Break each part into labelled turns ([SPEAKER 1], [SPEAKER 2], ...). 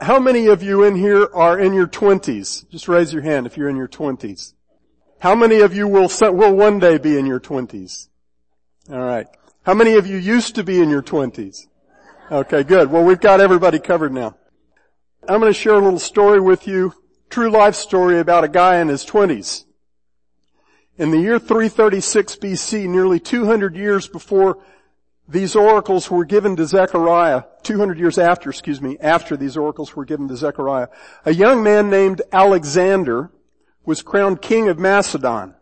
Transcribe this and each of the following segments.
[SPEAKER 1] How many of you in here are in your twenties? Just raise your hand if you're in your twenties. How many of you will, will one day be in your twenties? Alright. How many of you used to be in your twenties? Okay, good. Well, we've got everybody covered now. I'm going to share a little story with you, true life story about a guy in his twenties. In the year 336 BC, nearly 200 years before these oracles were given to Zechariah, 200 years after, excuse me, after these oracles were given to Zechariah. A young man named Alexander was crowned king of Macedon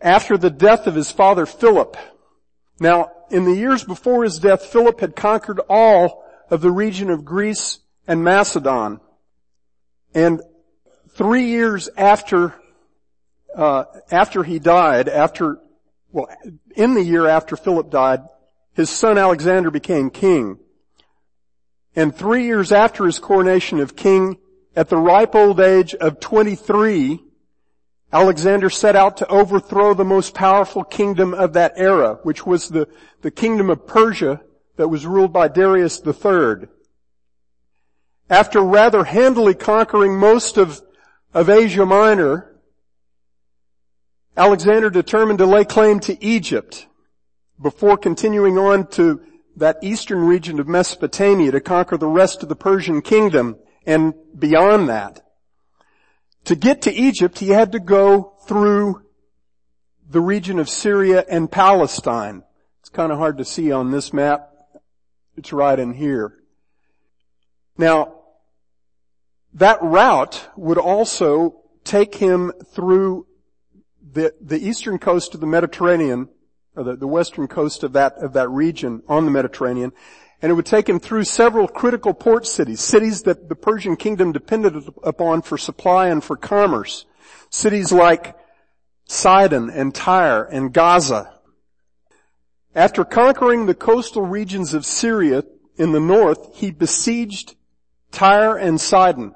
[SPEAKER 1] after the death of his father Philip. Now, in the years before his death, Philip had conquered all of the region of Greece and Macedon. And three years after, uh, after he died, after, well, in the year after Philip died, his son Alexander became king. And three years after his coronation of king, at the ripe old age of 23, Alexander set out to overthrow the most powerful kingdom of that era, which was the, the kingdom of Persia that was ruled by Darius III. After rather handily conquering most of, of Asia Minor, Alexander determined to lay claim to Egypt before continuing on to that eastern region of Mesopotamia to conquer the rest of the Persian kingdom and beyond that. To get to Egypt, he had to go through the region of Syria and Palestine. It's kind of hard to see on this map. It's right in here. Now, that route would also take him through the, the eastern coast of the Mediterranean or the, the western coast of that, of that region on the Mediterranean. And it would take him through several critical port cities, cities that the Persian kingdom depended upon for supply and for commerce. Cities like Sidon and Tyre and Gaza. After conquering the coastal regions of Syria in the north, he besieged Tyre and Sidon.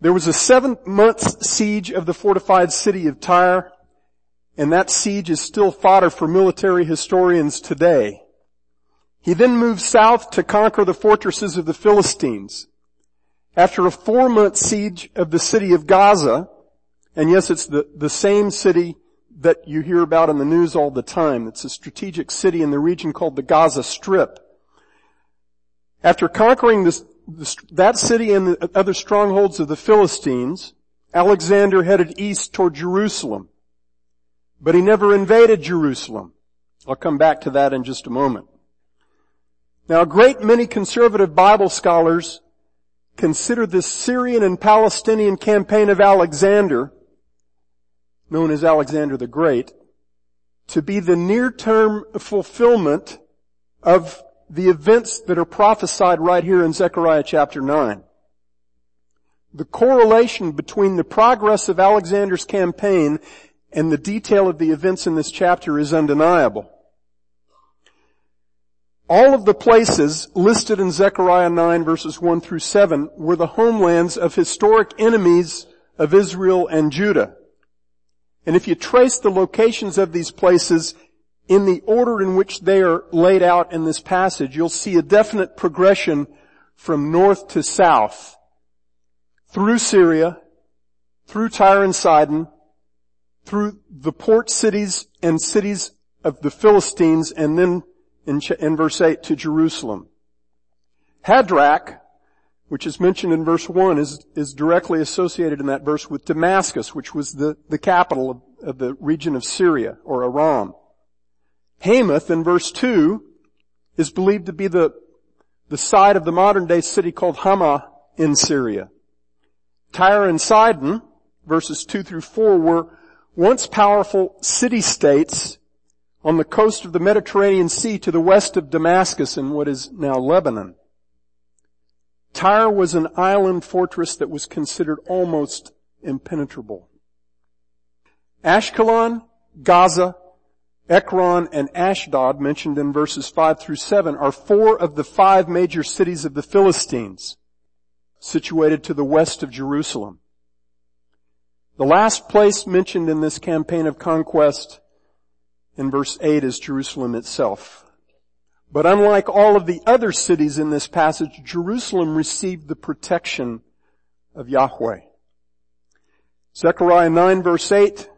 [SPEAKER 1] There was a seven month siege of the fortified city of Tyre and that siege is still fodder for military historians today. He then moved south to conquer the fortresses of the Philistines. After a four month siege of the city of Gaza, and yes, it's the, the same city that you hear about in the news all the time. It's a strategic city in the region called the Gaza Strip. After conquering this, this, that city and the other strongholds of the Philistines, Alexander headed east toward Jerusalem. But he never invaded Jerusalem. I'll come back to that in just a moment. Now a great many conservative Bible scholars consider this Syrian and Palestinian campaign of Alexander, known as Alexander the Great, to be the near-term fulfillment of the events that are prophesied right here in Zechariah chapter 9. The correlation between the progress of Alexander's campaign and the detail of the events in this chapter is undeniable. All of the places listed in Zechariah 9 verses 1 through 7 were the homelands of historic enemies of Israel and Judah. And if you trace the locations of these places in the order in which they are laid out in this passage, you'll see a definite progression from north to south, through Syria, through Tyre and Sidon, through the port cities and cities of the Philistines and then in, in verse 8 to Jerusalem. Hadrach, which is mentioned in verse 1, is, is directly associated in that verse with Damascus, which was the, the capital of, of the region of Syria, or Aram. Hamath in verse 2 is believed to be the, the site of the modern day city called Hama in Syria. Tyre and Sidon, verses 2 through 4, were once powerful city-states on the coast of the Mediterranean Sea to the west of Damascus in what is now Lebanon. Tyre was an island fortress that was considered almost impenetrable. Ashkelon, Gaza, Ekron, and Ashdod mentioned in verses 5 through 7 are four of the five major cities of the Philistines situated to the west of Jerusalem. The last place mentioned in this campaign of conquest in verse 8 is Jerusalem itself. But unlike all of the other cities in this passage, Jerusalem received the protection of Yahweh. Zechariah 9 verse 8,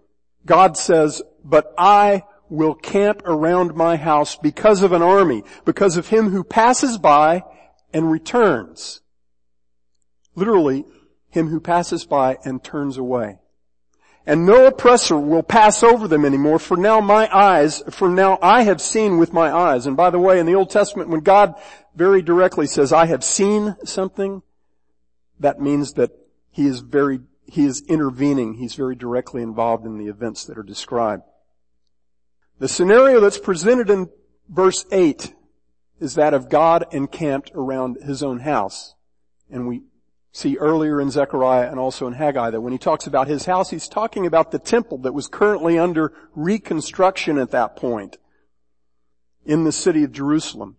[SPEAKER 1] God says, but I will camp around my house because of an army, because of him who passes by and returns. Literally, him who passes by and turns away. And no oppressor will pass over them anymore, for now my eyes, for now I have seen with my eyes. And by the way, in the Old Testament, when God very directly says, I have seen something, that means that He is very, He is intervening. He's very directly involved in the events that are described. The scenario that's presented in verse 8 is that of God encamped around His own house. And we see earlier in Zechariah and also in Haggai that when he talks about his house, he's talking about the temple that was currently under reconstruction at that point in the city of Jerusalem.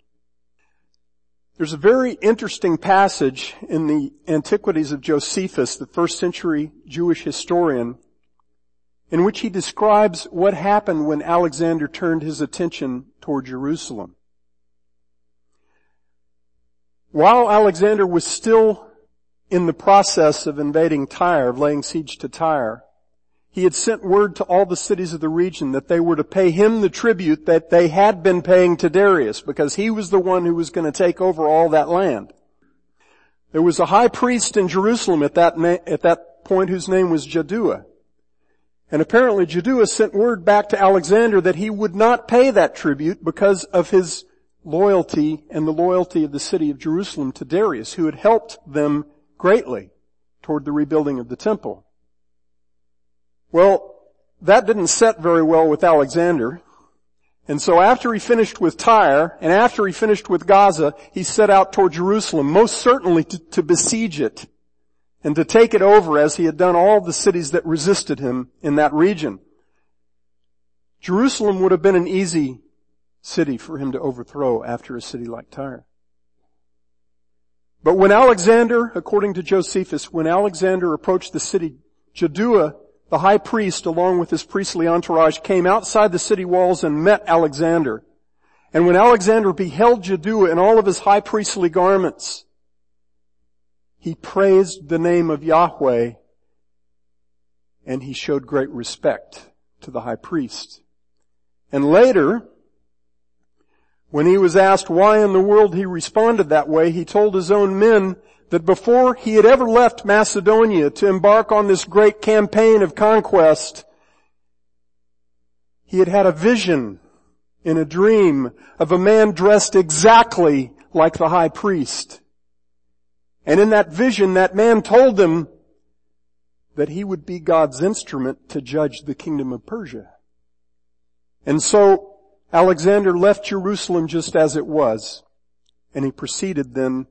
[SPEAKER 1] There's a very interesting passage in the Antiquities of Josephus, the first century Jewish historian, in which he describes what happened when Alexander turned his attention toward Jerusalem. While Alexander was still in the process of invading Tyre, of laying siege to Tyre, he had sent word to all the cities of the region that they were to pay him the tribute that they had been paying to Darius because he was the one who was going to take over all that land. There was a high priest in Jerusalem at that, na- at that point whose name was Jaddua. And apparently Jaddua sent word back to Alexander that he would not pay that tribute because of his loyalty and the loyalty of the city of Jerusalem to Darius, who had helped them greatly toward the rebuilding of the temple. Well, that didn't set very well with Alexander. And so after he finished with Tyre, and after he finished with Gaza, he set out toward Jerusalem, most certainly to, to, besiege it, and to take it over as he had done all the cities that resisted him in that region. Jerusalem would have been an easy city for him to overthrow after a city like Tyre. But when Alexander, according to Josephus, when Alexander approached the city, Jaddua, the high priest, along with his priestly entourage, came outside the city walls and met Alexander. And when Alexander beheld Jaddua in all of his high priestly garments, he praised the name of Yahweh and he showed great respect to the high priest. And later, when he was asked why in the world he responded that way, he told his own men that before he had ever left Macedonia to embark on this great campaign of conquest, he had had a vision in a dream of a man dressed exactly like the high priest. And in that vision, that man told them that he would be God's instrument to judge the kingdom of Persia. And so Alexander left Jerusalem just as it was, and he proceeded then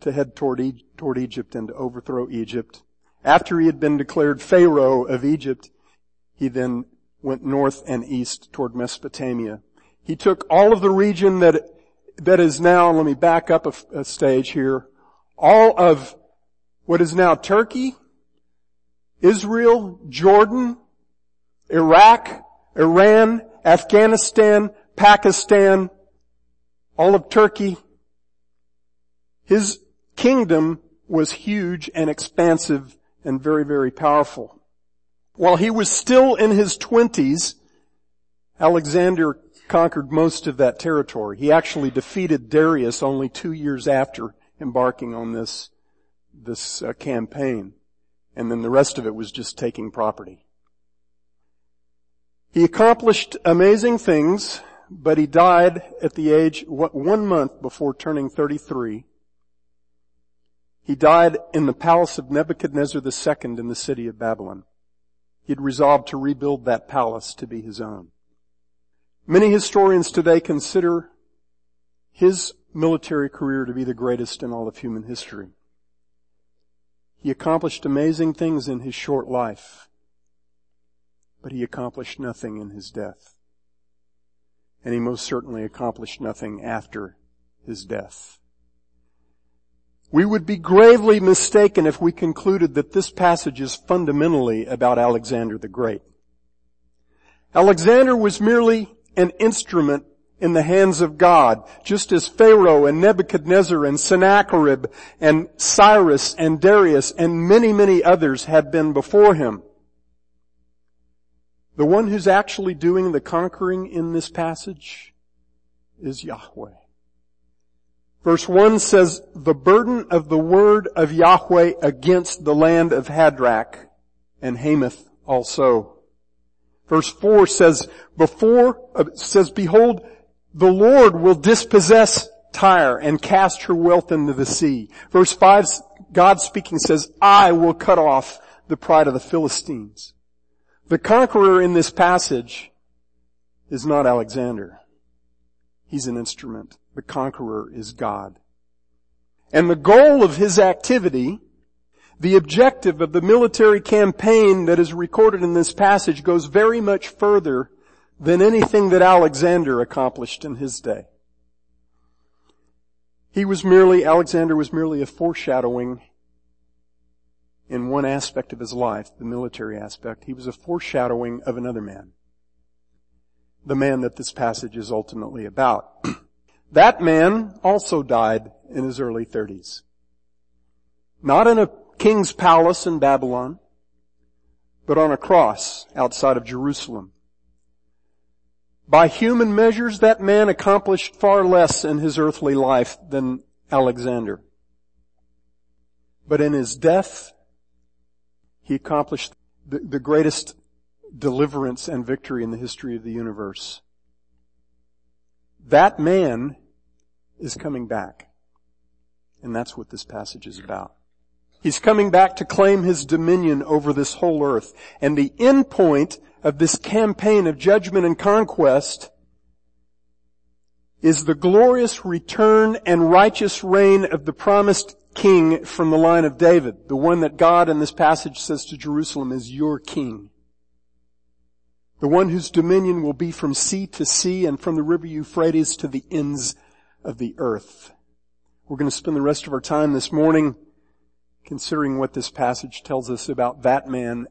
[SPEAKER 1] to head toward, e- toward Egypt and to overthrow Egypt. After he had been declared Pharaoh of Egypt, he then went north and east toward Mesopotamia. He took all of the region that, that is now, let me back up a, a stage here, all of what is now Turkey, Israel, Jordan, Iraq, Iran, Afghanistan, Pakistan, all of Turkey. His kingdom was huge and expansive and very, very powerful. While he was still in his twenties, Alexander conquered most of that territory. He actually defeated Darius only two years after embarking on this, this uh, campaign. And then the rest of it was just taking property. He accomplished amazing things, but he died at the age, one month before turning 33. He died in the palace of Nebuchadnezzar II in the city of Babylon. He had resolved to rebuild that palace to be his own. Many historians today consider his military career to be the greatest in all of human history. He accomplished amazing things in his short life but he accomplished nothing in his death. And he most certainly accomplished nothing after his death. We would be gravely mistaken if we concluded that this passage is fundamentally about Alexander the Great. Alexander was merely an instrument in the hands of God, just as Pharaoh and Nebuchadnezzar and Sennacherib and Cyrus and Darius and many, many others had been before him. The one who's actually doing the conquering in this passage is Yahweh. Verse 1 says, the burden of the word of Yahweh against the land of Hadrach and Hamath also. Verse 4 says, before, uh, says, behold, the Lord will dispossess Tyre and cast her wealth into the sea. Verse 5, God speaking says, I will cut off the pride of the Philistines. The conqueror in this passage is not Alexander. He's an instrument. The conqueror is God. And the goal of his activity, the objective of the military campaign that is recorded in this passage goes very much further than anything that Alexander accomplished in his day. He was merely, Alexander was merely a foreshadowing in one aspect of his life, the military aspect, he was a foreshadowing of another man. The man that this passage is ultimately about. that man also died in his early 30s. Not in a king's palace in Babylon, but on a cross outside of Jerusalem. By human measures, that man accomplished far less in his earthly life than Alexander. But in his death, he accomplished the, the greatest deliverance and victory in the history of the universe. That man is coming back. And that's what this passage is about. He's coming back to claim his dominion over this whole earth. And the end point of this campaign of judgment and conquest is the glorious return and righteous reign of the promised king from the line of David. The one that God in this passage says to Jerusalem is your king. The one whose dominion will be from sea to sea and from the river Euphrates to the ends of the earth. We're going to spend the rest of our time this morning considering what this passage tells us about that man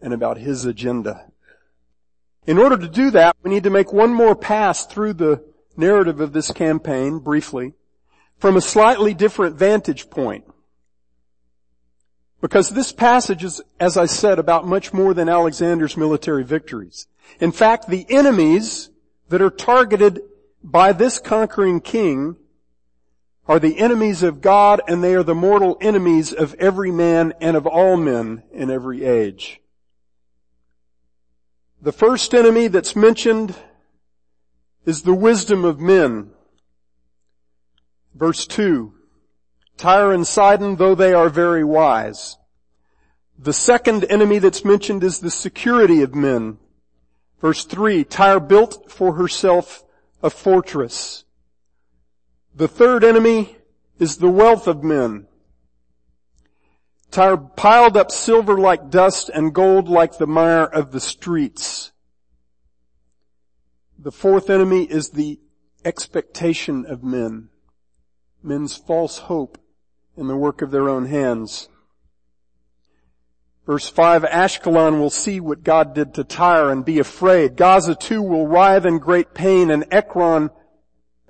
[SPEAKER 1] and about his agenda. In order to do that, we need to make one more pass through the narrative of this campaign briefly from a slightly different vantage point. Because this passage is, as I said, about much more than Alexander's military victories. In fact, the enemies that are targeted by this conquering king are the enemies of God and they are the mortal enemies of every man and of all men in every age. The first enemy that's mentioned is the wisdom of men. Verse 2. Tyre and Sidon, though they are very wise. The second enemy that's mentioned is the security of men. Verse 3. Tyre built for herself a fortress. The third enemy is the wealth of men. Tyre piled up silver like dust and gold like the mire of the streets. The fourth enemy is the expectation of men men's false hope in the work of their own hands. Verse 5, Ashkelon will see what God did to Tyre and be afraid. Gaza too will writhe in great pain and Ekron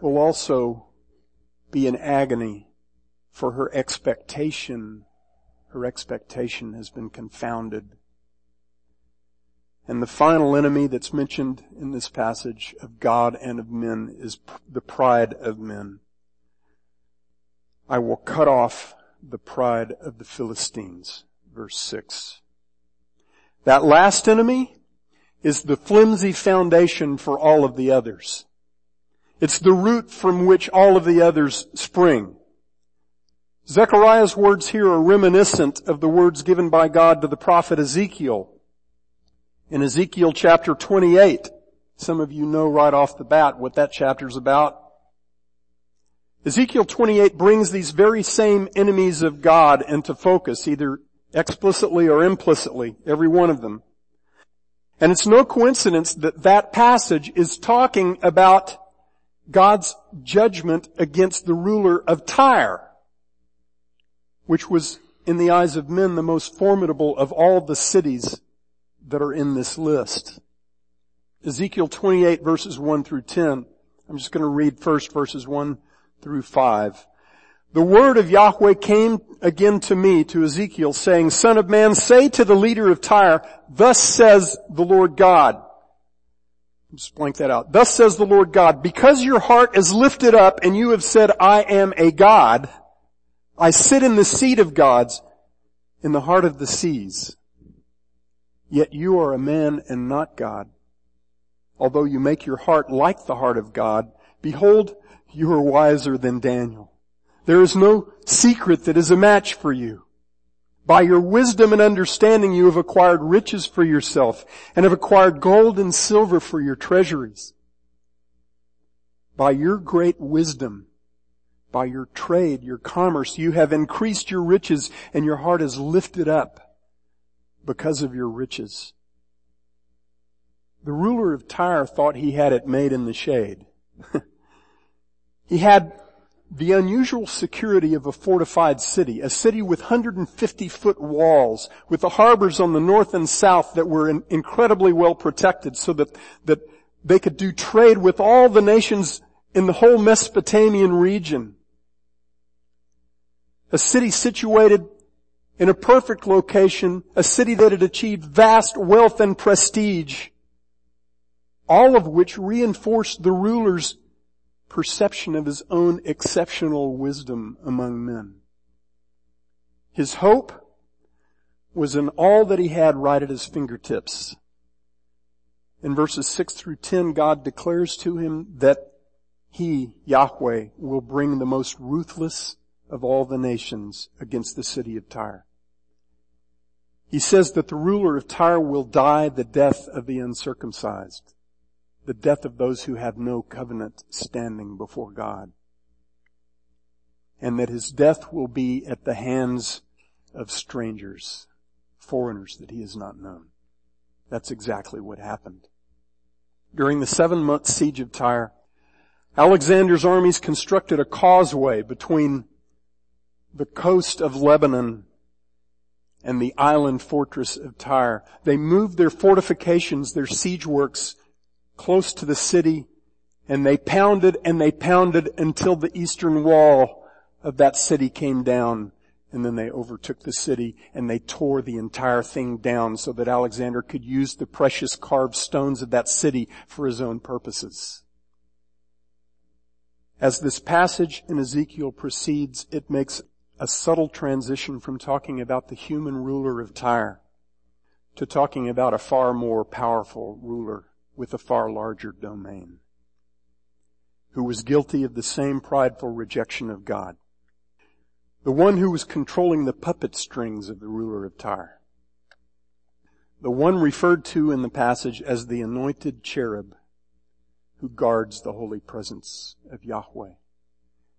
[SPEAKER 1] will also be in agony for her expectation. Her expectation has been confounded. And the final enemy that's mentioned in this passage of God and of men is the pride of men. I will cut off the pride of the Philistines. Verse 6. That last enemy is the flimsy foundation for all of the others. It's the root from which all of the others spring. Zechariah's words here are reminiscent of the words given by God to the prophet Ezekiel. In Ezekiel chapter 28, some of you know right off the bat what that chapter's about. Ezekiel 28 brings these very same enemies of God into focus, either explicitly or implicitly, every one of them. And it's no coincidence that that passage is talking about God's judgment against the ruler of Tyre, which was in the eyes of men the most formidable of all the cities that are in this list. Ezekiel 28 verses 1 through 10. I'm just going to read first verses 1 through 5. The word of Yahweh came again to me, to Ezekiel, saying, Son of man, say to the leader of Tyre, thus says the Lord God. Just blank that out. Thus says the Lord God, because your heart is lifted up and you have said, I am a God, I sit in the seat of gods in the heart of the seas. Yet you are a man and not God. Although you make your heart like the heart of God, behold, you are wiser than Daniel. There is no secret that is a match for you. By your wisdom and understanding you have acquired riches for yourself and have acquired gold and silver for your treasuries. By your great wisdom, by your trade, your commerce, you have increased your riches and your heart is lifted up because of your riches. The ruler of Tyre thought he had it made in the shade. he had the unusual security of a fortified city, a city with 150 foot walls, with the harbors on the north and south that were in, incredibly well protected so that, that they could do trade with all the nations in the whole Mesopotamian region. A city situated in a perfect location, a city that had achieved vast wealth and prestige, all of which reinforced the ruler's perception of his own exceptional wisdom among men. His hope was in all that he had right at his fingertips. In verses 6 through 10, God declares to him that he, Yahweh, will bring the most ruthless of all the nations against the city of Tyre. He says that the ruler of Tyre will die the death of the uncircumcised the death of those who have no covenant standing before God. And that his death will be at the hands of strangers, foreigners that he has not known. That's exactly what happened. During the seven month siege of Tyre, Alexander's armies constructed a causeway between the coast of Lebanon and the island fortress of Tyre. They moved their fortifications, their siege works close to the city and they pounded and they pounded until the eastern wall of that city came down and then they overtook the city and they tore the entire thing down so that Alexander could use the precious carved stones of that city for his own purposes. As this passage in Ezekiel proceeds, it makes a subtle transition from talking about the human ruler of Tyre to talking about a far more powerful ruler with a far larger domain, who was guilty of the same prideful rejection of God. The one who was controlling the puppet strings of the ruler of Tyre. The one referred to in the passage as the anointed cherub who guards the holy presence of Yahweh.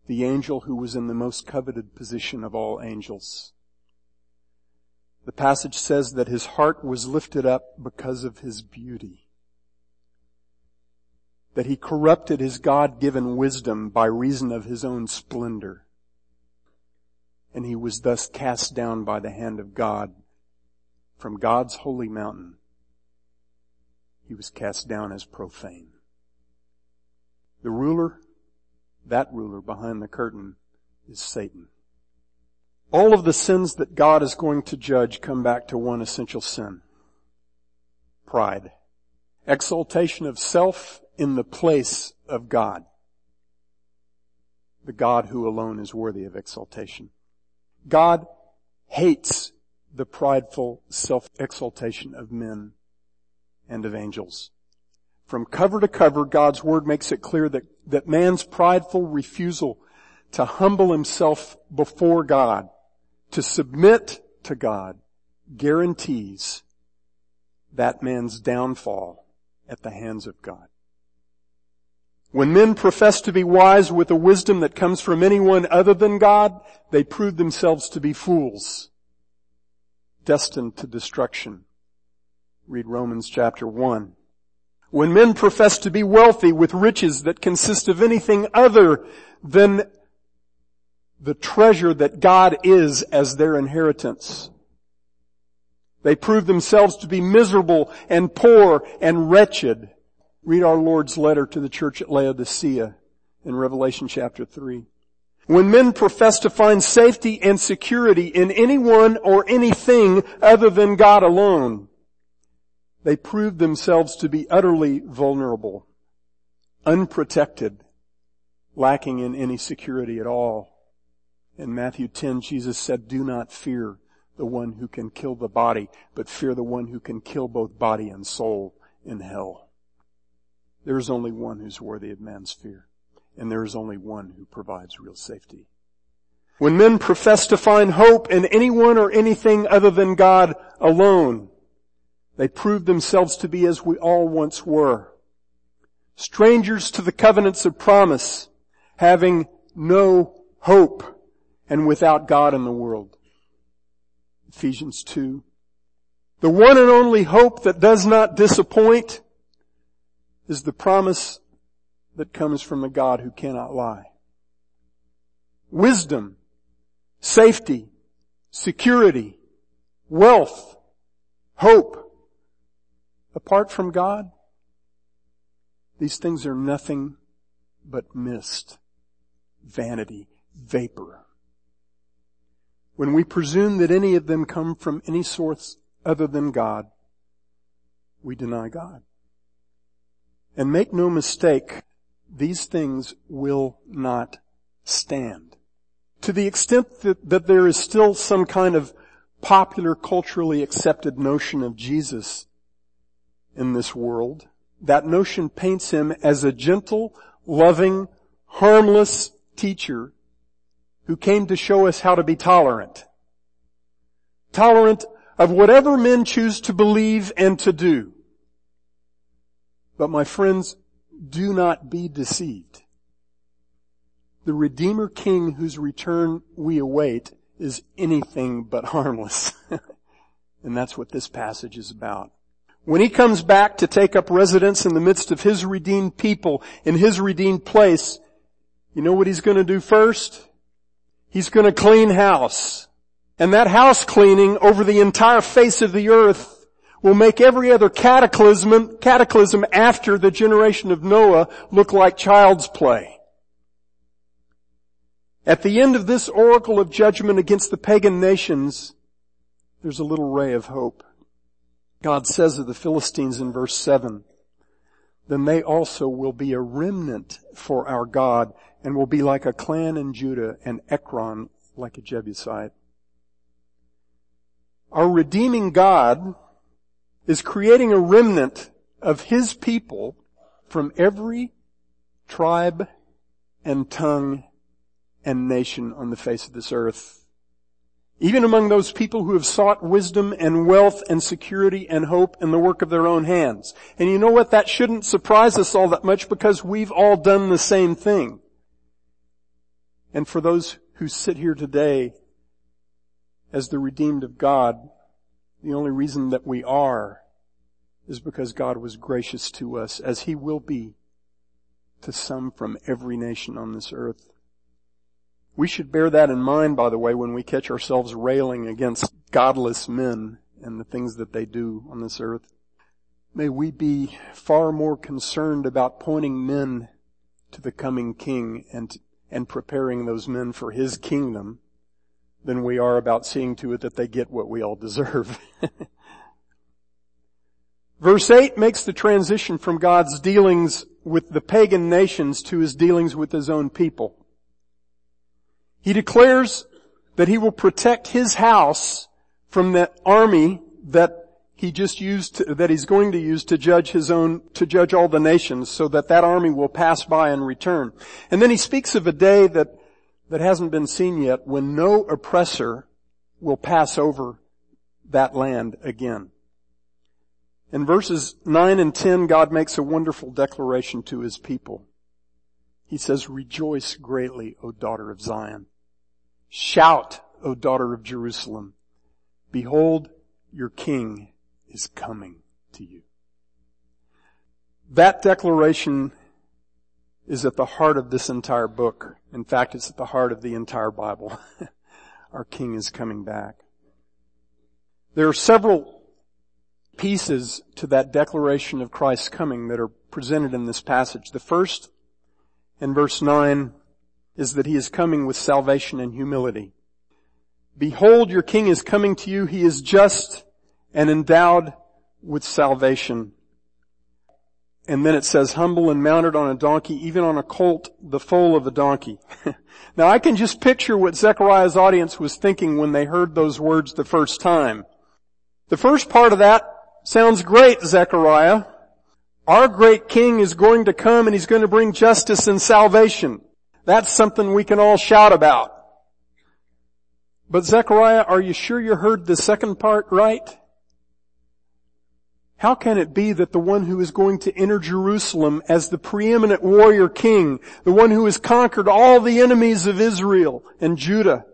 [SPEAKER 1] The angel who was in the most coveted position of all angels. The passage says that his heart was lifted up because of his beauty that he corrupted his God-given wisdom by reason of his own splendor. And he was thus cast down by the hand of God from God's holy mountain. He was cast down as profane. The ruler, that ruler behind the curtain is Satan. All of the sins that God is going to judge come back to one essential sin. Pride. Exaltation of self in the place of God. The God who alone is worthy of exaltation. God hates the prideful self-exaltation of men and of angels. From cover to cover, God's word makes it clear that, that man's prideful refusal to humble himself before God, to submit to God, guarantees that man's downfall at the hands of God. When men profess to be wise with a wisdom that comes from anyone other than God, they prove themselves to be fools, destined to destruction. Read Romans chapter 1. When men profess to be wealthy with riches that consist of anything other than the treasure that God is as their inheritance, they prove themselves to be miserable and poor and wretched Read our Lord's letter to the church at Laodicea in Revelation chapter 3. When men profess to find safety and security in anyone or anything other than God alone, they prove themselves to be utterly vulnerable, unprotected, lacking in any security at all. In Matthew 10, Jesus said, do not fear the one who can kill the body, but fear the one who can kill both body and soul in hell. There is only one who's worthy of man's fear, and there is only one who provides real safety. When men profess to find hope in anyone or anything other than God alone, they prove themselves to be as we all once were. Strangers to the covenants of promise, having no hope and without God in the world. Ephesians 2. The one and only hope that does not disappoint is the promise that comes from the God who cannot lie. Wisdom, safety, security, wealth, hope. Apart from God, these things are nothing but mist, vanity, vapor. When we presume that any of them come from any source other than God, we deny God. And make no mistake, these things will not stand. To the extent that, that there is still some kind of popular culturally accepted notion of Jesus in this world, that notion paints him as a gentle, loving, harmless teacher who came to show us how to be tolerant. Tolerant of whatever men choose to believe and to do. But my friends, do not be deceived. The Redeemer King whose return we await is anything but harmless. and that's what this passage is about. When he comes back to take up residence in the midst of his redeemed people in his redeemed place, you know what he's going to do first? He's going to clean house. And that house cleaning over the entire face of the earth will make every other cataclysm, cataclysm after the generation of Noah look like child's play. At the end of this oracle of judgment against the pagan nations, there's a little ray of hope. God says of the Philistines in verse 7, then they also will be a remnant for our God and will be like a clan in Judah and Ekron like a Jebusite. Our redeeming God is creating a remnant of His people from every tribe and tongue and nation on the face of this earth. Even among those people who have sought wisdom and wealth and security and hope in the work of their own hands. And you know what? That shouldn't surprise us all that much because we've all done the same thing. And for those who sit here today as the redeemed of God, the only reason that we are is because God was gracious to us as He will be to some from every nation on this earth. We should bear that in mind, by the way, when we catch ourselves railing against godless men and the things that they do on this earth. May we be far more concerned about pointing men to the coming King and, and preparing those men for His kingdom than we are about seeing to it that they get what we all deserve. Verse 8 makes the transition from God's dealings with the pagan nations to His dealings with His own people. He declares that he will protect his house from that army that he just used, to, that he's going to use to judge his own, to judge all the nations so that that army will pass by and return. And then he speaks of a day that, that hasn't been seen yet when no oppressor will pass over that land again. In verses 9 and 10, God makes a wonderful declaration to his people. He says, rejoice greatly, O daughter of Zion. Shout, O daughter of Jerusalem. Behold, your king is coming to you. That declaration is at the heart of this entire book. In fact, it's at the heart of the entire Bible. Our king is coming back. There are several pieces to that declaration of Christ's coming that are presented in this passage. The first, in verse 9, is that he is coming with salvation and humility. Behold, your king is coming to you. He is just and endowed with salvation. And then it says, humble and mounted on a donkey, even on a colt, the foal of a donkey. now I can just picture what Zechariah's audience was thinking when they heard those words the first time. The first part of that sounds great, Zechariah. Our great king is going to come and he's going to bring justice and salvation. That's something we can all shout about. But Zechariah, are you sure you heard the second part right? How can it be that the one who is going to enter Jerusalem as the preeminent warrior king, the one who has conquered all the enemies of Israel and Judah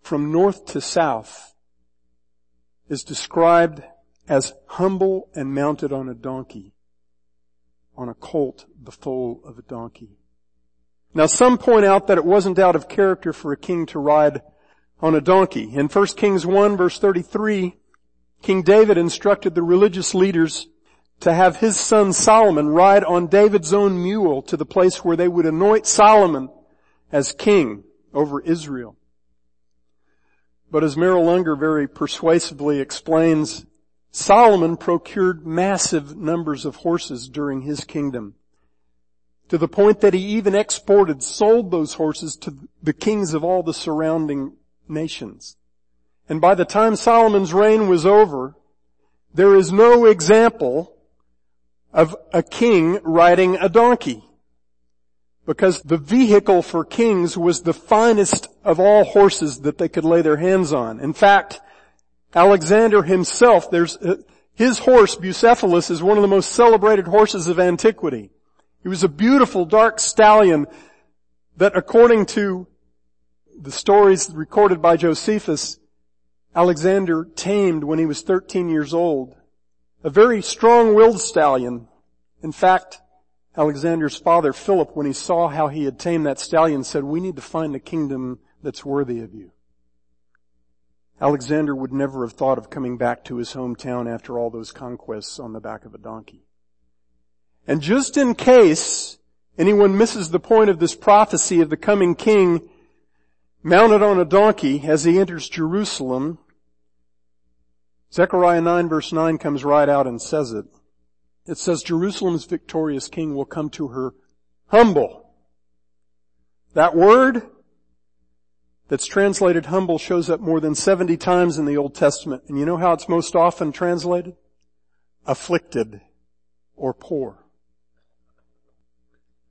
[SPEAKER 1] from north to south, is described as humble and mounted on a donkey, on a colt, the foal of a donkey. Now some point out that it wasn't out of character for a king to ride on a donkey. In 1 Kings 1 verse 33, King David instructed the religious leaders to have his son Solomon ride on David's own mule to the place where they would anoint Solomon as king over Israel. But as Merrill Unger very persuasively explains, Solomon procured massive numbers of horses during his kingdom to the point that he even exported, sold those horses to the kings of all the surrounding nations. And by the time Solomon's reign was over, there is no example of a king riding a donkey. Because the vehicle for kings was the finest of all horses that they could lay their hands on. In fact, Alexander himself, there's, uh, his horse, Bucephalus, is one of the most celebrated horses of antiquity. He was a beautiful dark stallion that according to the stories recorded by Josephus, Alexander tamed when he was 13 years old. A very strong-willed stallion. In fact, Alexander's father, Philip, when he saw how he had tamed that stallion, said, we need to find a kingdom that's worthy of you. Alexander would never have thought of coming back to his hometown after all those conquests on the back of a donkey. And just in case anyone misses the point of this prophecy of the coming king, mounted on a donkey as he enters Jerusalem, Zechariah 9 verse 9 comes right out and says it. It says Jerusalem's victorious king will come to her humble. That word that's translated humble shows up more than 70 times in the Old Testament. And you know how it's most often translated? Afflicted or poor.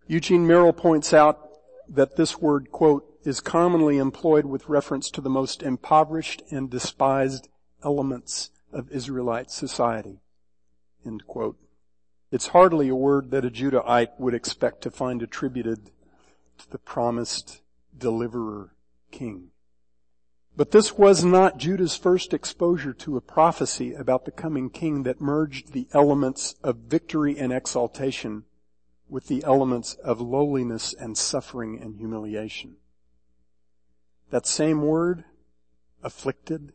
[SPEAKER 1] Eugene Merrill points out that this word, quote, is commonly employed with reference to the most impoverished and despised elements of Israelite society. End quote. It's hardly a word that a Judahite would expect to find attributed to the promised deliverer king. But this was not Judah's first exposure to a prophecy about the coming king that merged the elements of victory and exaltation with the elements of lowliness and suffering and humiliation. That same word, afflicted,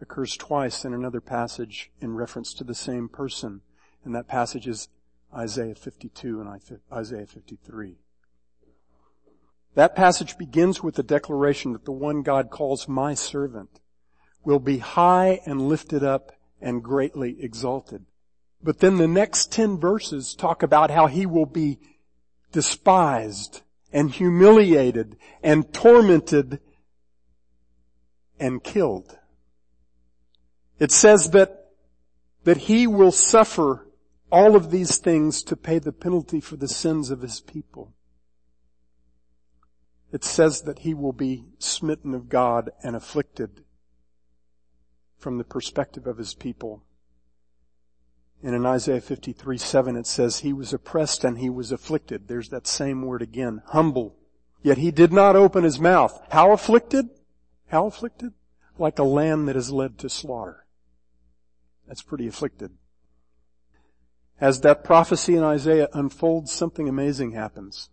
[SPEAKER 1] occurs twice in another passage in reference to the same person. And that passage is Isaiah 52 and Isaiah 53. That passage begins with the declaration that the one God calls my servant will be high and lifted up and greatly exalted. But then the next ten verses talk about how he will be despised and humiliated and tormented and killed. It says that, that he will suffer all of these things to pay the penalty for the sins of his people. It says that he will be smitten of God and afflicted from the perspective of his people. And in Isaiah 53, 7 it says, He was oppressed and He was afflicted. There's that same word again. Humble. Yet He did not open His mouth. How afflicted? How afflicted? Like a lamb that is led to slaughter. That's pretty afflicted. As that prophecy in Isaiah unfolds, something amazing happens.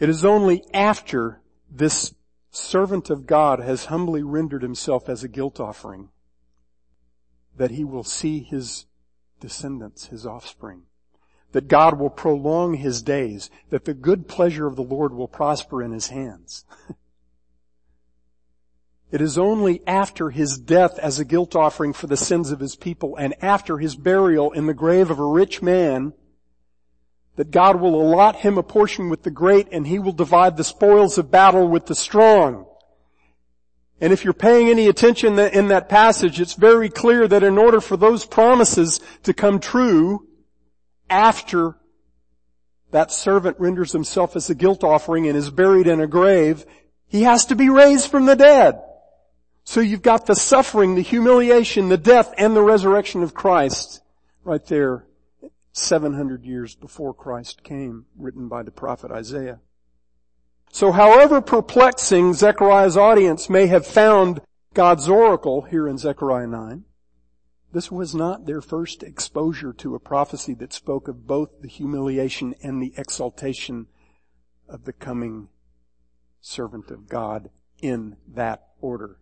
[SPEAKER 1] It is only after this servant of God has humbly rendered himself as a guilt offering that he will see his descendants, his offspring. that God will prolong his days, that the good pleasure of the Lord will prosper in his hands. It is only after his death as a guilt offering for the sins of his people and after his burial in the grave of a rich man that God will allot him a portion with the great and he will divide the spoils of battle with the strong. And if you're paying any attention in that passage, it's very clear that in order for those promises to come true after that servant renders himself as a guilt offering and is buried in a grave, he has to be raised from the dead. So you've got the suffering, the humiliation, the death, and the resurrection of Christ right there 700 years before Christ came, written by the prophet Isaiah. So however perplexing Zechariah's audience may have found God's oracle here in Zechariah 9, this was not their first exposure to a prophecy that spoke of both the humiliation and the exaltation of the coming servant of God in that order.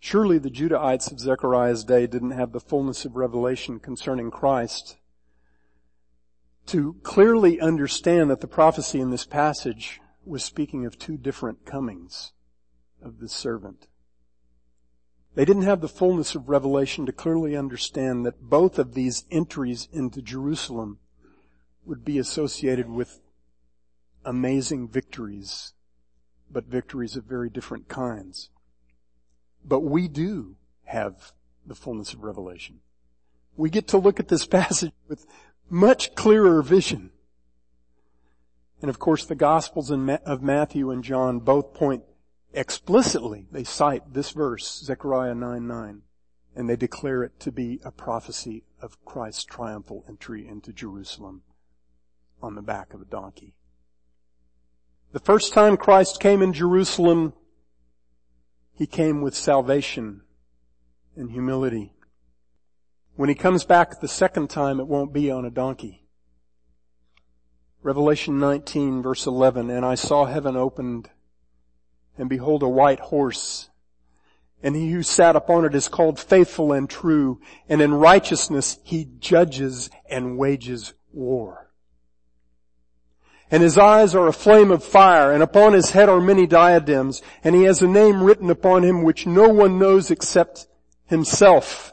[SPEAKER 1] Surely the Judahites of Zechariah's day didn't have the fullness of revelation concerning Christ to clearly understand that the prophecy in this passage was speaking of two different comings of the servant. They didn't have the fullness of revelation to clearly understand that both of these entries into Jerusalem would be associated with amazing victories, but victories of very different kinds. But we do have the fullness of revelation. We get to look at this passage with much clearer vision. And of course the Gospels of Matthew and John both point explicitly, they cite this verse, Zechariah 9 9, and they declare it to be a prophecy of Christ's triumphal entry into Jerusalem on the back of a donkey. The first time Christ came in Jerusalem, he came with salvation and humility. When he comes back the second time, it won't be on a donkey. Revelation 19 verse 11, and I saw heaven opened, and behold a white horse, and he who sat upon it is called faithful and true, and in righteousness he judges and wages war and his eyes are a flame of fire, and upon his head are many diadems, and he has a name written upon him which no one knows except himself.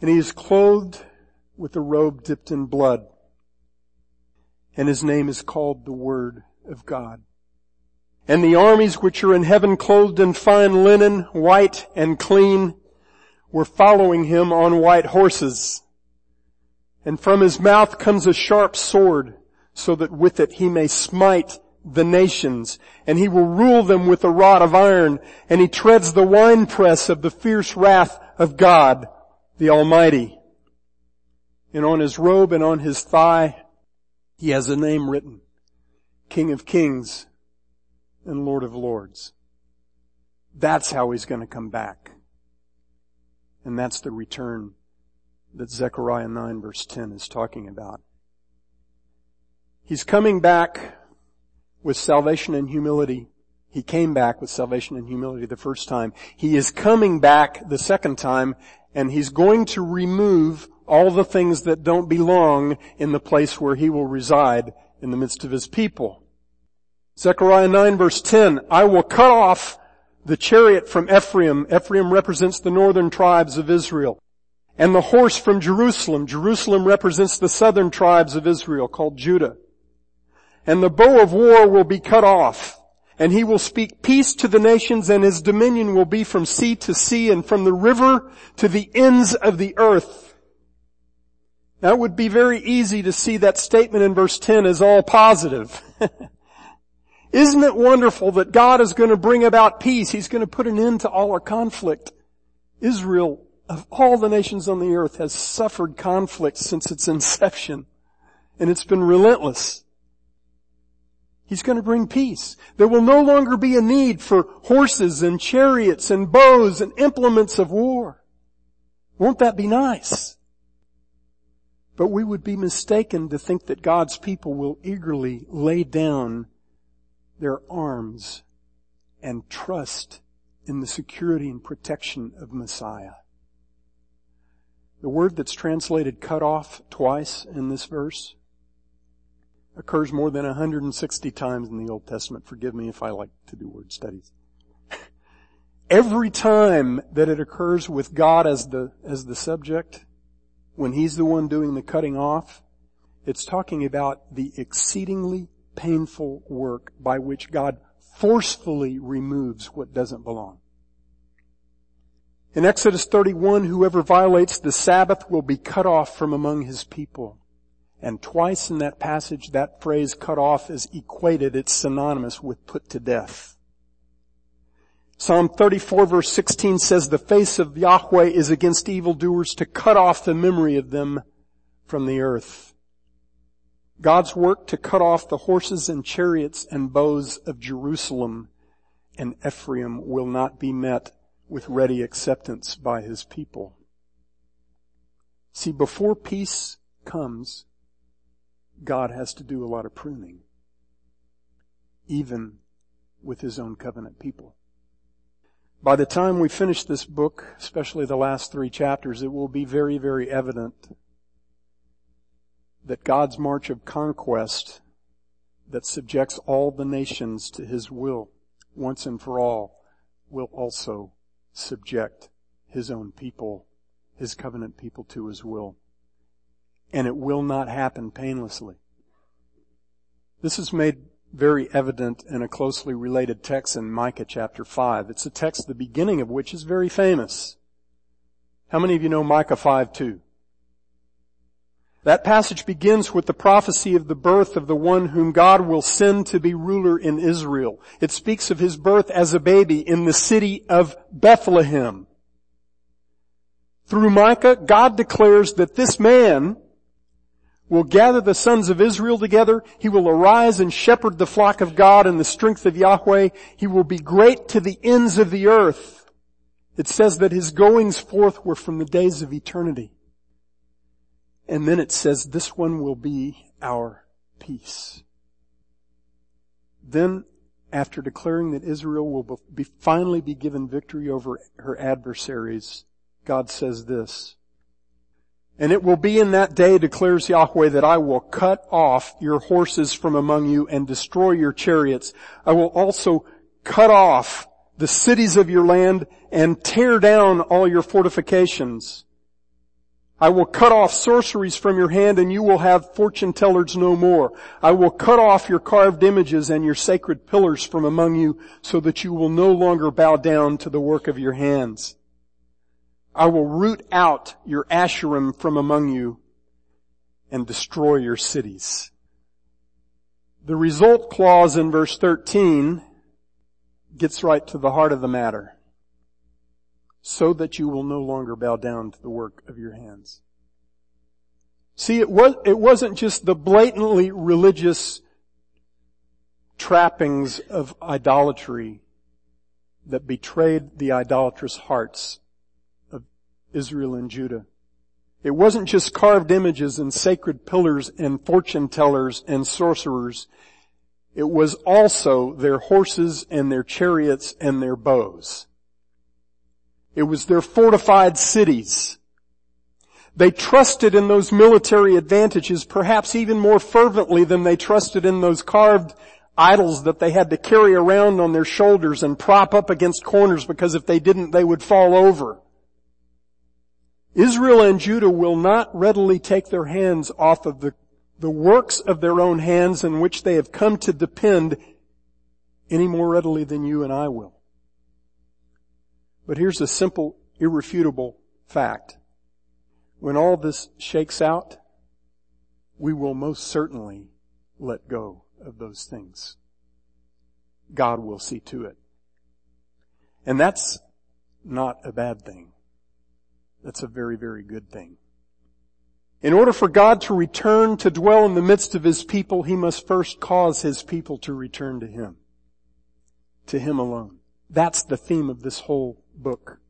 [SPEAKER 1] And he is clothed with a robe dipped in blood, and his name is called the Word of God. And the armies which are in heaven clothed in fine linen, white and clean, were following him on white horses. And from his mouth comes a sharp sword, so that with it he may smite the nations, and he will rule them with a rod of iron, and he treads the winepress of the fierce wrath of God, the Almighty. And on his robe and on his thigh, he has a name written, King of Kings and Lord of Lords. That's how he's going to come back. And that's the return that Zechariah 9 verse 10 is talking about. He's coming back with salvation and humility. He came back with salvation and humility the first time. He is coming back the second time and he's going to remove all the things that don't belong in the place where he will reside in the midst of his people. Zechariah 9 verse 10, I will cut off the chariot from Ephraim. Ephraim represents the northern tribes of Israel. And the horse from Jerusalem. Jerusalem represents the southern tribes of Israel called Judah and the bow of war will be cut off. And he will speak peace to the nations and his dominion will be from sea to sea and from the river to the ends of the earth. Now it would be very easy to see that statement in verse 10 as all positive. Isn't it wonderful that God is going to bring about peace? He's going to put an end to all our conflict. Israel, of all the nations on the earth, has suffered conflict since its inception. And it's been relentless. He's going to bring peace. There will no longer be a need for horses and chariots and bows and implements of war. Won't that be nice? But we would be mistaken to think that God's people will eagerly lay down their arms and trust in the security and protection of Messiah. The word that's translated cut off twice in this verse occurs more than 160 times in the Old Testament. Forgive me if I like to do word studies. Every time that it occurs with God as the, as the subject, when He's the one doing the cutting off, it's talking about the exceedingly painful work by which God forcefully removes what doesn't belong. In Exodus 31, whoever violates the Sabbath will be cut off from among his people. And twice in that passage, that phrase cut off is equated, it's synonymous with put to death. Psalm 34 verse 16 says, the face of Yahweh is against evildoers to cut off the memory of them from the earth. God's work to cut off the horses and chariots and bows of Jerusalem and Ephraim will not be met with ready acceptance by his people. See, before peace comes, God has to do a lot of pruning, even with his own covenant people. By the time we finish this book, especially the last three chapters, it will be very, very evident that God's march of conquest that subjects all the nations to his will once and for all will also subject his own people, his covenant people to his will. And it will not happen painlessly. This is made very evident in a closely related text in Micah chapter 5. It's a text the beginning of which is very famous. How many of you know Micah 5 2? That passage begins with the prophecy of the birth of the one whom God will send to be ruler in Israel. It speaks of his birth as a baby in the city of Bethlehem. Through Micah, God declares that this man will gather the sons of Israel together. He will arise and shepherd the flock of God in the strength of Yahweh. He will be great to the ends of the earth. It says that his goings forth were from the days of eternity. And then it says, this one will be our peace. Then, after declaring that Israel will be, finally be given victory over her adversaries, God says this, and it will be in that day, declares Yahweh, that I will cut off your horses from among you and destroy your chariots. I will also cut off the cities of your land and tear down all your fortifications. I will cut off sorceries from your hand and you will have fortune tellers no more. I will cut off your carved images and your sacred pillars from among you so that you will no longer bow down to the work of your hands. I will root out your Asherim from among you and destroy your cities. The result clause in verse 13 gets right to the heart of the matter so that you will no longer bow down to the work of your hands. See, it was, it wasn't just the blatantly religious trappings of idolatry that betrayed the idolatrous hearts Israel and Judah. It wasn't just carved images and sacred pillars and fortune tellers and sorcerers. It was also their horses and their chariots and their bows. It was their fortified cities. They trusted in those military advantages perhaps even more fervently than they trusted in those carved idols that they had to carry around on their shoulders and prop up against corners because if they didn't they would fall over. Israel and Judah will not readily take their hands off of the, the works of their own hands in which they have come to depend any more readily than you and I will. But here's a simple, irrefutable fact. When all this shakes out, we will most certainly let go of those things. God will see to it. And that's not a bad thing. That's a very, very good thing. In order for God to return to dwell in the midst of His people, He must first cause His people to return to Him. To Him alone. That's the theme of this whole book.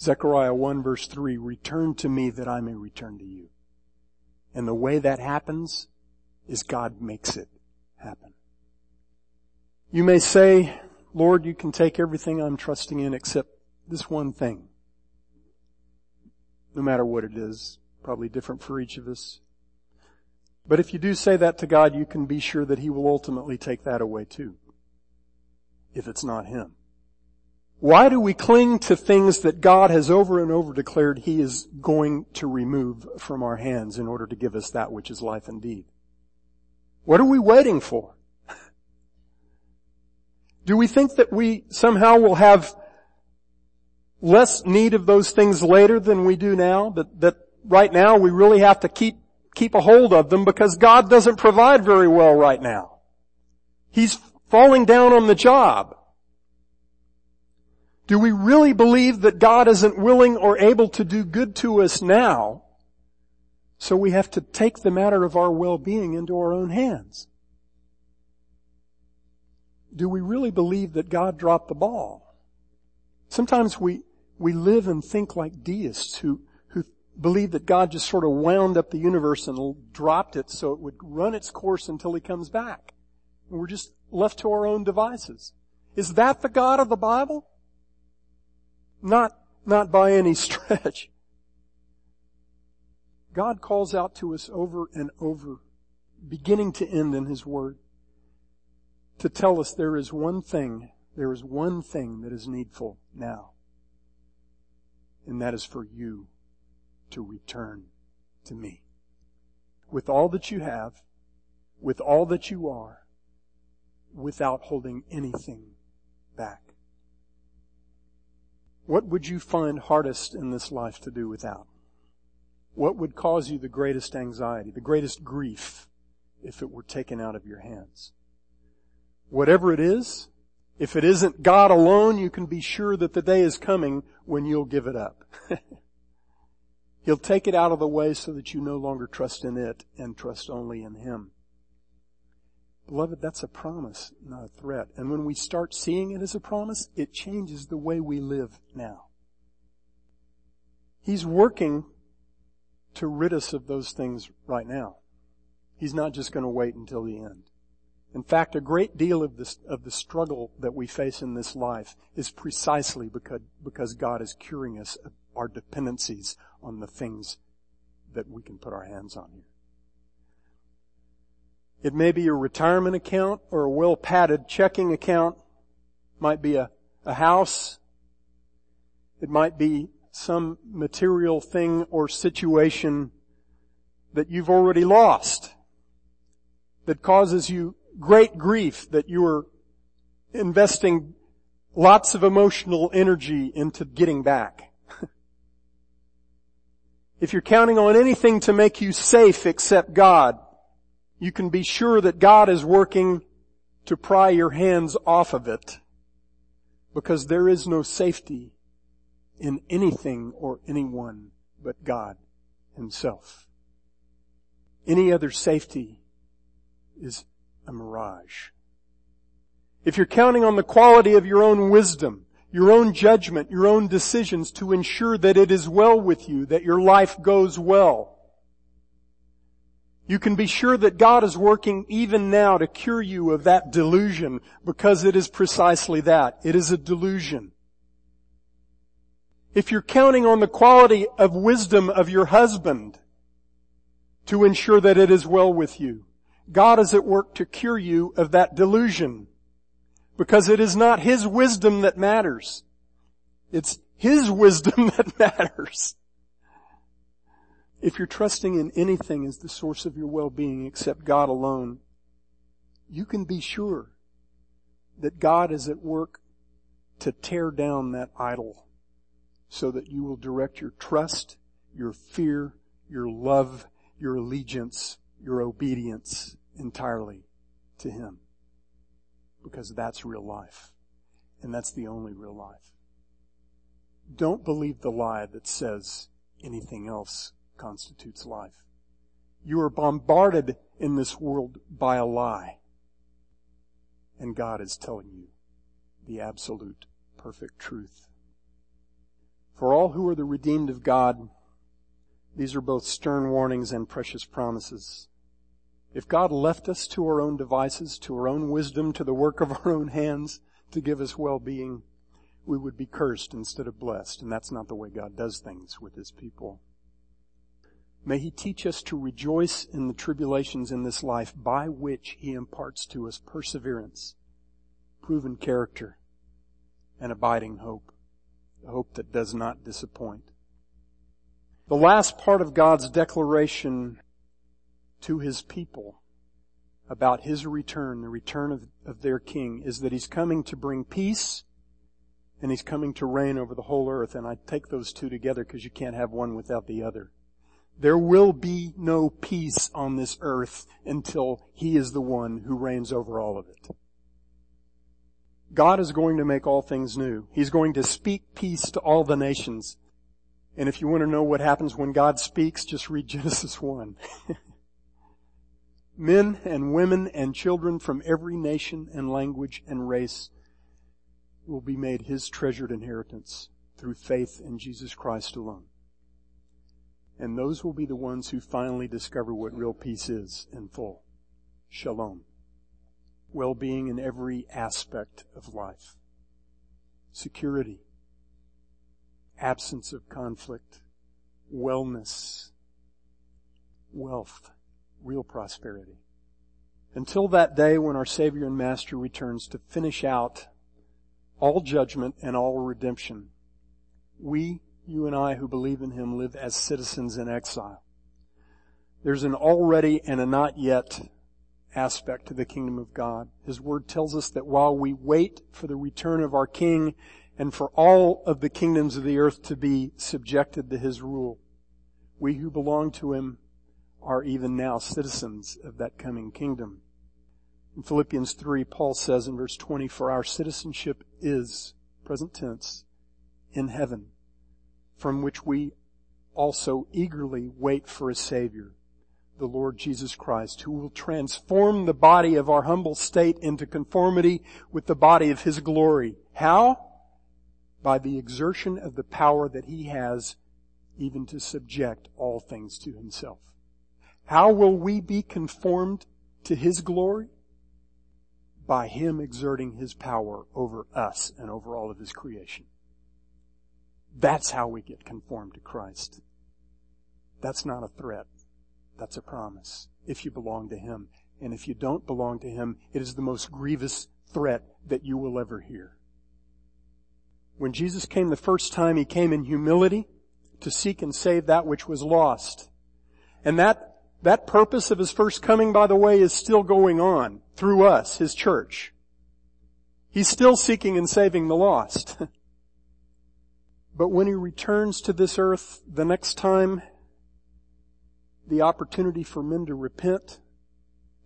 [SPEAKER 1] Zechariah 1 verse 3, return to me that I may return to you. And the way that happens is God makes it happen. You may say, Lord, you can take everything I'm trusting in except this one thing. No matter what it is, probably different for each of us. But if you do say that to God, you can be sure that He will ultimately take that away too. If it's not Him. Why do we cling to things that God has over and over declared He is going to remove from our hands in order to give us that which is life indeed? What are we waiting for? Do we think that we somehow will have less need of those things later than we do now? That, that right now we really have to keep, keep a hold of them because God doesn't provide very well right now. He's falling down on the job. Do we really believe that God isn't willing or able to do good to us now? So we have to take the matter of our well-being into our own hands. Do we really believe that God dropped the ball? Sometimes we, we live and think like deists who, who believe that God just sort of wound up the universe and dropped it so it would run its course until he comes back. And we're just left to our own devices. Is that the God of the Bible? Not, not by any stretch. God calls out to us over and over, beginning to end in His Word, to tell us there is one thing, there is one thing that is needful now. And that is for you to return to me. With all that you have, with all that you are, without holding anything back. What would you find hardest in this life to do without? What would cause you the greatest anxiety, the greatest grief, if it were taken out of your hands? Whatever it is, if it isn't God alone, you can be sure that the day is coming when you'll give it up. He'll take it out of the way so that you no longer trust in it and trust only in Him. Beloved, that's a promise, not a threat. And when we start seeing it as a promise, it changes the way we live now. He's working to rid us of those things right now. He's not just going to wait until the end. In fact, a great deal of this, of the struggle that we face in this life is precisely because, because God is curing us of our dependencies on the things that we can put our hands on here. It may be a retirement account or a well padded checking account. It might be a, a house. It might be some material thing or situation that you've already lost that causes you great grief that you are investing lots of emotional energy into getting back. if you're counting on anything to make you safe except God, you can be sure that God is working to pry your hands off of it because there is no safety in anything or anyone but God himself. Any other safety is a mirage. If you're counting on the quality of your own wisdom, your own judgment, your own decisions to ensure that it is well with you, that your life goes well, you can be sure that God is working even now to cure you of that delusion because it is precisely that. It is a delusion. If you're counting on the quality of wisdom of your husband to ensure that it is well with you, God is at work to cure you of that delusion because it is not His wisdom that matters. It's His wisdom that matters. If you're trusting in anything as the source of your well-being except God alone, you can be sure that God is at work to tear down that idol so that you will direct your trust, your fear, your love, your allegiance, your obedience entirely to Him. Because that's real life. And that's the only real life. Don't believe the lie that says anything else constitutes life. You are bombarded in this world by a lie. And God is telling you the absolute perfect truth. For all who are the redeemed of God, these are both stern warnings and precious promises. If God left us to our own devices, to our own wisdom, to the work of our own hands to give us well-being, we would be cursed instead of blessed. And that's not the way God does things with his people. May he teach us to rejoice in the tribulations in this life by which he imparts to us perseverance, proven character, and abiding hope. A hope that does not disappoint. The last part of God's declaration to his people about his return, the return of, of their king, is that he's coming to bring peace and he's coming to reign over the whole earth. And I take those two together because you can't have one without the other. There will be no peace on this earth until he is the one who reigns over all of it. God is going to make all things new. He's going to speak peace to all the nations. And if you want to know what happens when God speaks, just read Genesis 1. Men and women and children from every nation and language and race will be made His treasured inheritance through faith in Jesus Christ alone. And those will be the ones who finally discover what real peace is in full. Shalom. Well-being in every aspect of life. Security. Absence of conflict. Wellness. Wealth. Real prosperity. Until that day when our Savior and Master returns to finish out all judgment and all redemption, we you and I who believe in Him live as citizens in exile. There's an already and a not yet aspect to the kingdom of God. His word tells us that while we wait for the return of our King and for all of the kingdoms of the earth to be subjected to His rule, we who belong to Him are even now citizens of that coming kingdom. In Philippians 3, Paul says in verse 20, for our citizenship is, present tense, in heaven from which we also eagerly wait for a Savior, the Lord Jesus Christ, who will transform the body of our humble state into conformity with the body of His glory. How? By the exertion of the power that He has even to subject all things to Himself. How will we be conformed to His glory? By Him exerting His power over us and over all of His creation. That's how we get conformed to Christ. That's not a threat. That's a promise. If you belong to Him. And if you don't belong to Him, it is the most grievous threat that you will ever hear. When Jesus came the first time, He came in humility to seek and save that which was lost. And that, that purpose of His first coming, by the way, is still going on through us, His church. He's still seeking and saving the lost. But when he returns to this earth the next time, the opportunity for men to repent,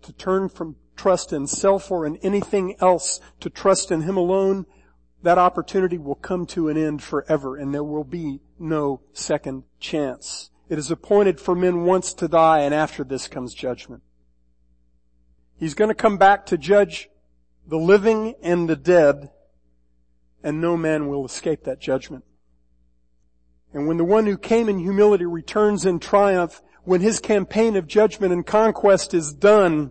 [SPEAKER 1] to turn from trust in self or in anything else to trust in him alone, that opportunity will come to an end forever and there will be no second chance. It is appointed for men once to die and after this comes judgment. He's going to come back to judge the living and the dead and no man will escape that judgment. And when the one who came in humility returns in triumph, when his campaign of judgment and conquest is done,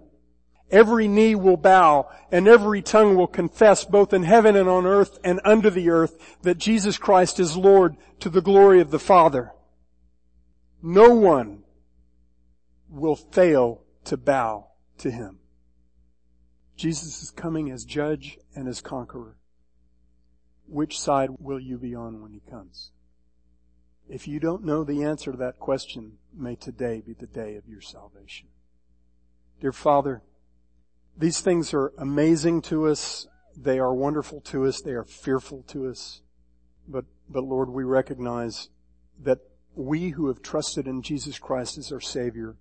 [SPEAKER 1] every knee will bow and every tongue will confess both in heaven and on earth and under the earth that Jesus Christ is Lord to the glory of the Father. No one will fail to bow to him. Jesus is coming as judge and as conqueror. Which side will you be on when he comes? If you don't know the answer to that question, may today be the day of your salvation. Dear Father, these things are amazing to us. They are wonderful to us. They are fearful to us. But, but Lord, we recognize that we who have trusted in Jesus Christ as our Savior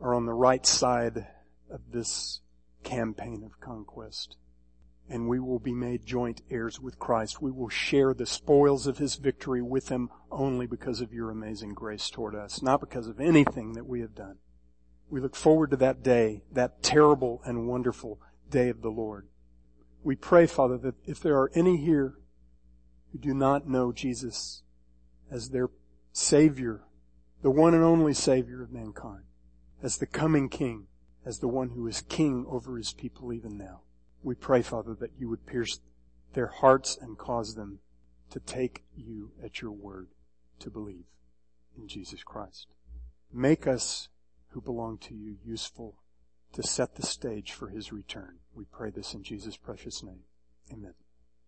[SPEAKER 1] are on the right side of this campaign of conquest and we will be made joint heirs with Christ. We will share the spoils of His victory with Him only because of your amazing grace toward us, not because of anything that we have done. We look forward to that day, that terrible and wonderful day of the Lord. We pray, Father, that if there are any here who do not know Jesus as their Savior, the one and only Savior of mankind, as the coming King, as the one who is King over His people even now, we pray, Father, that you would pierce their hearts and cause them to take you at your word to believe in Jesus Christ. Make us who belong to you useful to set the stage for his return. We pray this in Jesus' precious name. Amen.